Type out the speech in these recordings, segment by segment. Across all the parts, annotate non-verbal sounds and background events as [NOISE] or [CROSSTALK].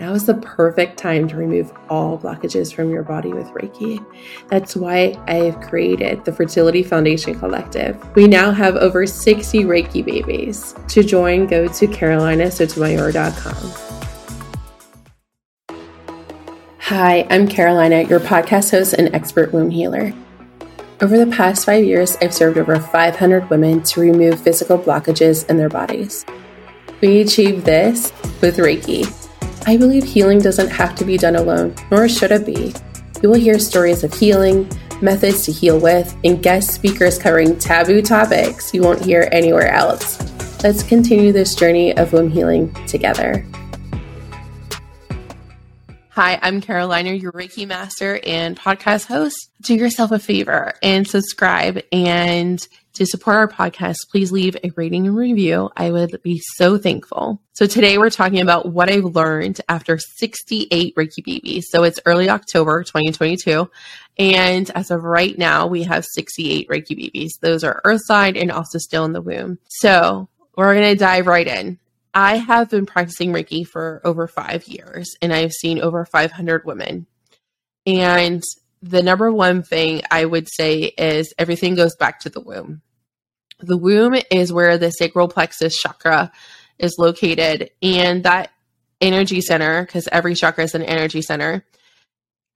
Now is the perfect time to remove all blockages from your body with Reiki. That's why I have created the Fertility Foundation Collective. We now have over 60 Reiki babies. To join, go to carolinasotomayor.com. Hi, I'm Carolina, your podcast host and expert womb healer. Over the past five years, I've served over 500 women to remove physical blockages in their bodies. We achieve this with Reiki I believe healing doesn't have to be done alone, nor should it be. You will hear stories of healing, methods to heal with, and guest speakers covering taboo topics you won't hear anywhere else. Let's continue this journey of womb healing together. Hi, I'm Carolina, your Reiki master and podcast host. Do yourself a favor and subscribe and to support our podcast, please leave a rating and review. I would be so thankful. So today we're talking about what I've learned after 68 Reiki babies. So it's early October 2022. And as of right now, we have 68 Reiki babies. Those are earthside and also still in the womb. So we're going to dive right in. I have been practicing Reiki for over five years and I've seen over 500 women. And the number one thing I would say is everything goes back to the womb. The womb is where the sacral plexus chakra is located, and that energy center, because every chakra is an energy center,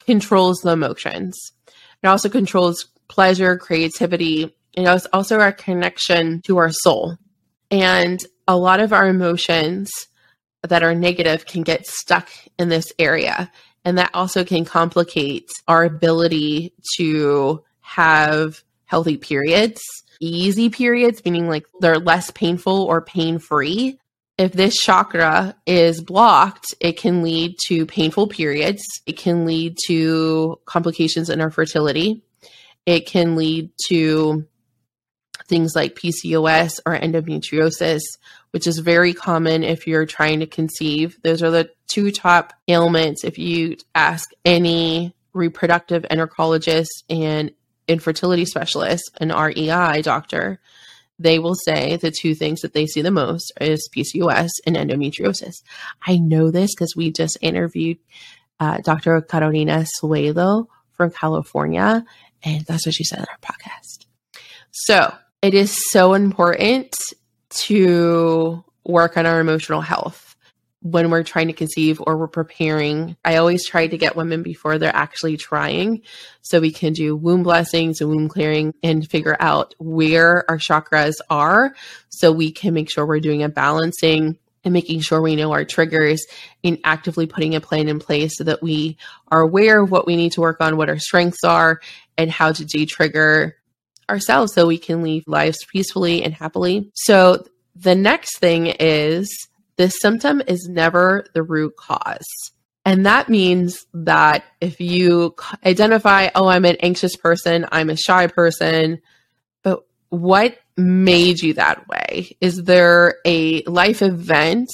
controls the emotions. It also controls pleasure, creativity, and it's also our connection to our soul. And a lot of our emotions that are negative can get stuck in this area. And that also can complicate our ability to have healthy periods easy periods, meaning like they're less painful or pain free. If this chakra is blocked, it can lead to painful periods. It can lead to complications in our fertility. It can lead to things like PCOS or endometriosis, which is very common if you're trying to conceive. Those are the two top ailments. If you ask any reproductive endocrinologist and infertility specialist, an REI doctor, they will say the two things that they see the most is PCOS and endometriosis. I know this because we just interviewed uh, Dr. Carolina Suelo from California, and that's what she said on our podcast. So it is so important to work on our emotional health when we're trying to conceive or we're preparing, I always try to get women before they're actually trying so we can do womb blessings and womb clearing and figure out where our chakras are so we can make sure we're doing a balancing and making sure we know our triggers and actively putting a plan in place so that we are aware of what we need to work on, what our strengths are, and how to de-trigger ourselves so we can live lives peacefully and happily. So the next thing is the symptom is never the root cause. And that means that if you identify, oh, I'm an anxious person, I'm a shy person, but what made you that way? Is there a life event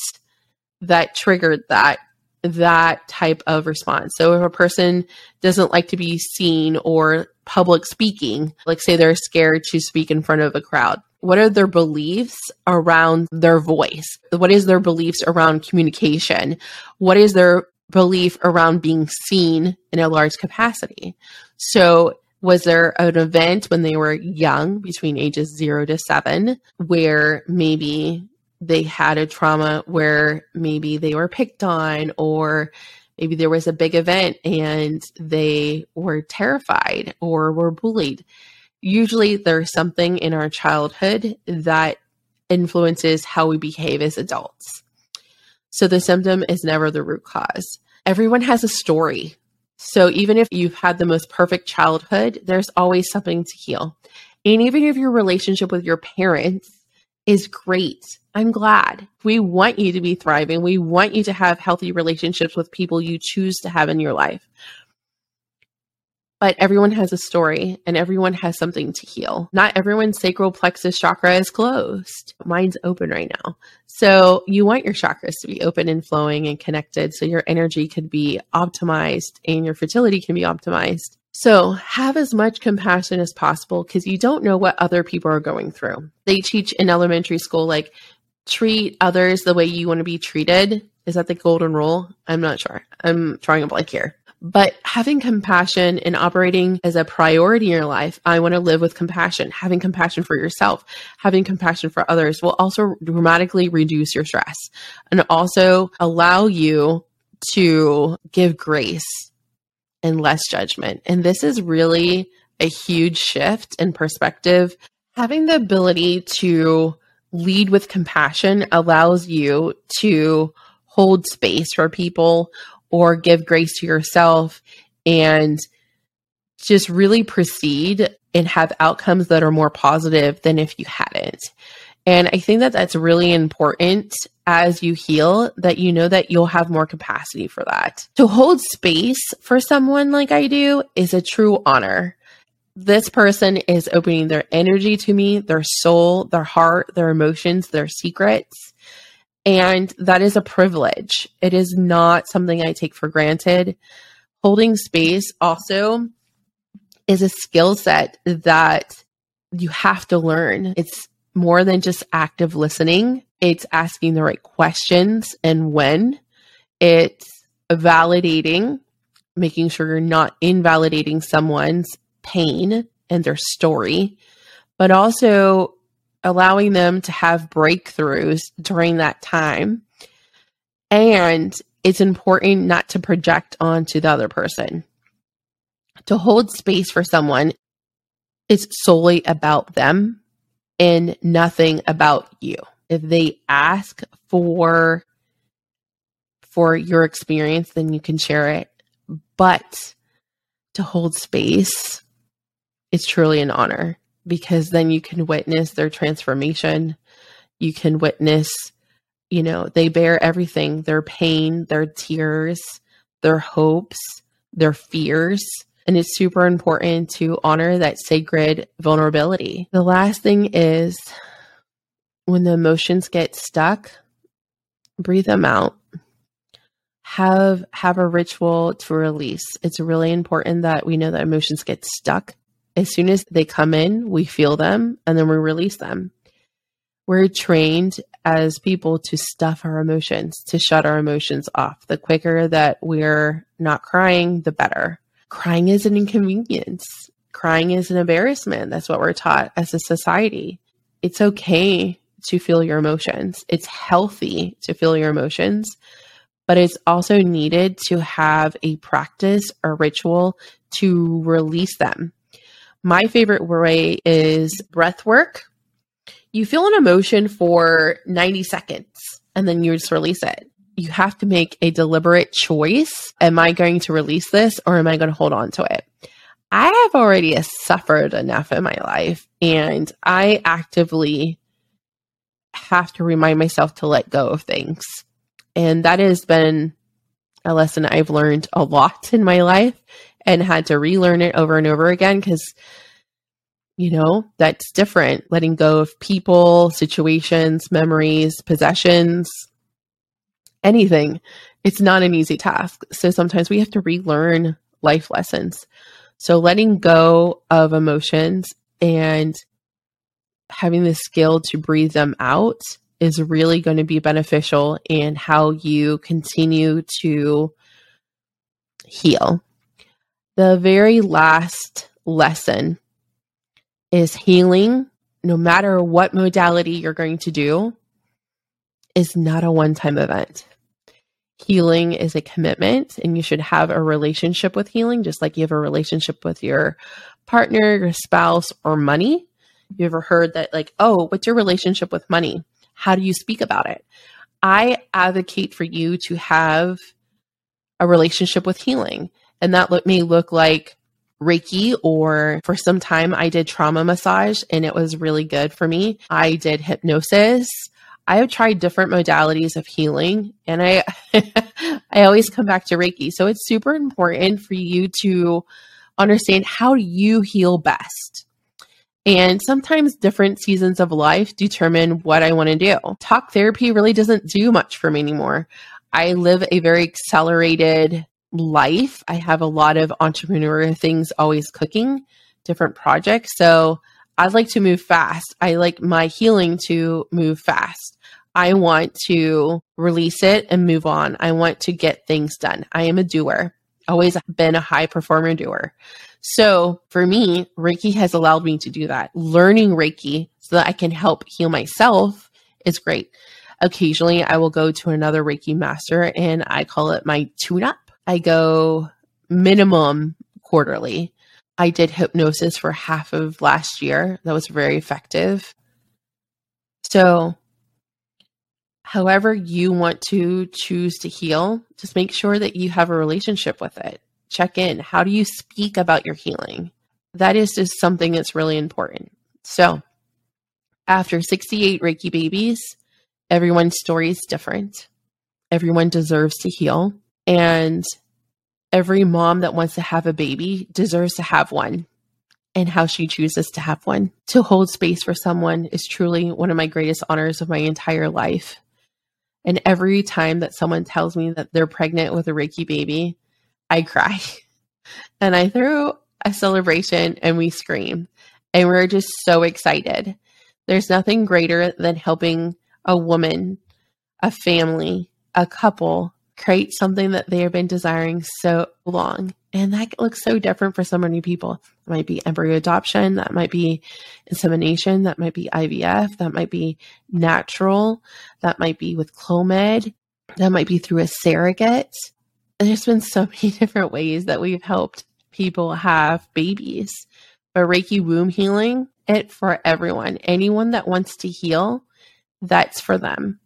that triggered that that type of response? So if a person doesn't like to be seen or public speaking, like say they're scared to speak in front of a crowd, what are their beliefs around their voice? What is their beliefs around communication? What is their belief around being seen in a large capacity? So, was there an event when they were young, between ages zero to seven, where maybe they had a trauma where maybe they were picked on or maybe there was a big event and they were terrified or were bullied? usually there's something in our childhood that influences how we behave as adults. So the symptom is never the root cause. Everyone has a story. So even if you've had the most perfect childhood, there's always something to heal. And even if your relationship with your parents is great, I'm glad. We want you to be thriving. We want you to have healthy relationships with people you choose to have in your life but everyone has a story and everyone has something to heal. Not everyone's sacral plexus chakra is closed. Mine's open right now. So you want your chakras to be open and flowing and connected so your energy could be optimized and your fertility can be optimized. So have as much compassion as possible because you don't know what other people are going through. They teach in elementary school like treat others the way you want to be treated Is that the golden rule? I'm not sure. I'm drawing a blank here. But having compassion and operating as a priority in your life, I want to live with compassion. Having compassion for yourself, having compassion for others will also dramatically reduce your stress and also allow you to give grace and less judgment. And this is really a huge shift in perspective. Having the ability to lead with compassion allows you to hold space for people or give grace to yourself and just really proceed and have outcomes that are more positive than if you hadn't. And I think that that's really important as you heal that you know that you'll have more capacity for that. To hold space for someone like I do is a true honor. This person is opening their energy to me, their soul, their heart, their emotions, their secrets. And that is a privilege. It is not something I take for granted. Holding space also is a skill set that you have to learn. It's more than just active listening, it's asking the right questions and when. It's validating, making sure you're not invalidating someone's pain and their story, but also allowing them to have breakthroughs during that time. And it's important not to project onto the other person. To hold space for someone is solely about them and nothing about you. If they ask for for your experience, then you can share it. But to hold space is truly an honor because then you can witness their transformation. You can witness, you know, they bear everything their pain, their tears, their hopes, their fears. And it's super important to honor that sacred vulnerability. The last thing is when the emotions get stuck, breathe them out. Have have a ritual to release. It's really important that we know that emotions get stuck as soon as they come in, we feel them and then we release them. We're trained as people to stuff our emotions, to shut our emotions off. The quicker that we're not crying, the better. Crying is an inconvenience. Crying is an embarrassment. That's what we're taught as a society. It's okay to feel your emotions. It's healthy to feel your emotions, but it's also needed to have a practice or ritual to release them. My favorite way is breath work. You feel an emotion for 90 seconds and then you just release it. You have to make a deliberate choice. Am I going to release this or am I going to hold on to it? I have already suffered enough in my life and I actively have to remind myself to let go of things. And that has been a lesson I've learned a lot in my life and had to relearn it over and over again because you know that's different letting go of people situations memories possessions anything it's not an easy task. So sometimes we have to relearn life lessons. So letting go of emotions and having the skill to breathe them out is really going to be beneficial in how you continue to heal. The very last lesson is healing, no matter what modality you're going to do, is not a one time event. Healing is a commitment, and you should have a relationship with healing, just like you have a relationship with your partner, your spouse, or money. You ever heard that, like, oh, what's your relationship with money? How do you speak about it? I advocate for you to have a relationship with healing. And that may look like Reiki, or for some time I did trauma massage and it was really good for me. I did hypnosis. I have tried different modalities of healing and I [LAUGHS] I always come back to Reiki. So it's super important for you to understand how you heal best. And sometimes different seasons of life determine what I want to do. Talk therapy really doesn't do much for me anymore. I live a very accelerated life. I have a lot of entrepreneurial things always cooking, different projects. So I like to move fast. I like my healing to move fast. I want to release it and move on. I want to get things done. I am a doer, always been a high performer doer. So for me, Reiki has allowed me to do that. Learning Reiki so that I can help heal myself is great. Occasionally, I will go to another Reiki master and I call it my tune up. I go minimum quarterly. I did hypnosis for half of last year. That was very effective. So, however you want to choose to heal, just make sure that you have a relationship with it. Check in. How do you speak about your healing? That is just something that's really important. So, after 68 Reiki babies, everyone's story is different. Everyone deserves to heal. And every mom that wants to have a baby deserves to have one and how she chooses to have one. To hold space for someone is truly one of my greatest honors of my entire life. And every time that someone tells me that they're pregnant with a Reiki baby, I cry. [LAUGHS] And I throw a celebration and we scream. And we're just so excited. There's nothing greater than helping a woman, a family, a couple create something that they have been desiring so long. And that looks so different for so many people. It might be embryo adoption, that might be insemination, that might be IVF, that might be natural, that might be with Clomid, that might be through a surrogate. There's been so [LAUGHS] many different ways that we've helped people have babies. But Reiki womb healing, it for everyone. Anyone that wants to heal, that's for them.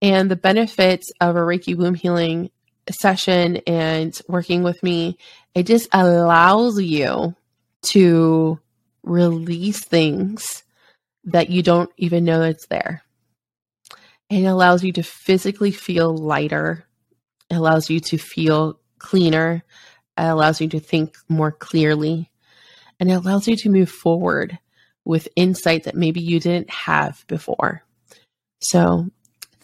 And the benefits of a Reiki womb healing session and working with me, it just allows you to release things that you don't even know it's there. It allows you to physically feel lighter. It allows you to feel cleaner. It allows you to think more clearly. And it allows you to move forward with insight that maybe you didn't have before. So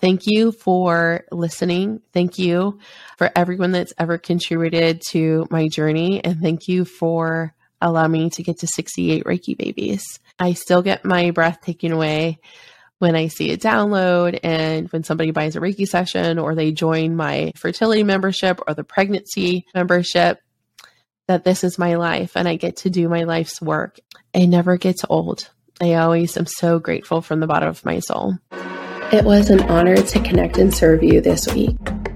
Thank you for listening. Thank you for everyone that's ever contributed to my journey. And thank you for allowing me to get to 68 Reiki babies. I still get my breath taken away when I see a download and when somebody buys a Reiki session or they join my fertility membership or the pregnancy membership, that this is my life and I get to do my life's work. It never gets old. I always am so grateful from the bottom of my soul. It was an honor to connect and serve you this week.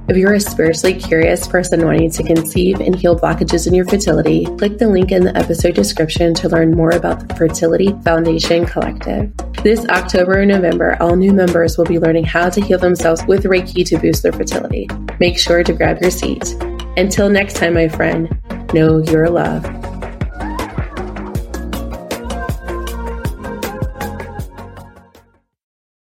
If you're a spiritually curious person wanting to conceive and heal blockages in your fertility, click the link in the episode description to learn more about the Fertility Foundation Collective. This October and November, all new members will be learning how to heal themselves with Reiki to boost their fertility. Make sure to grab your seat. Until next time, my friend, know you're loved.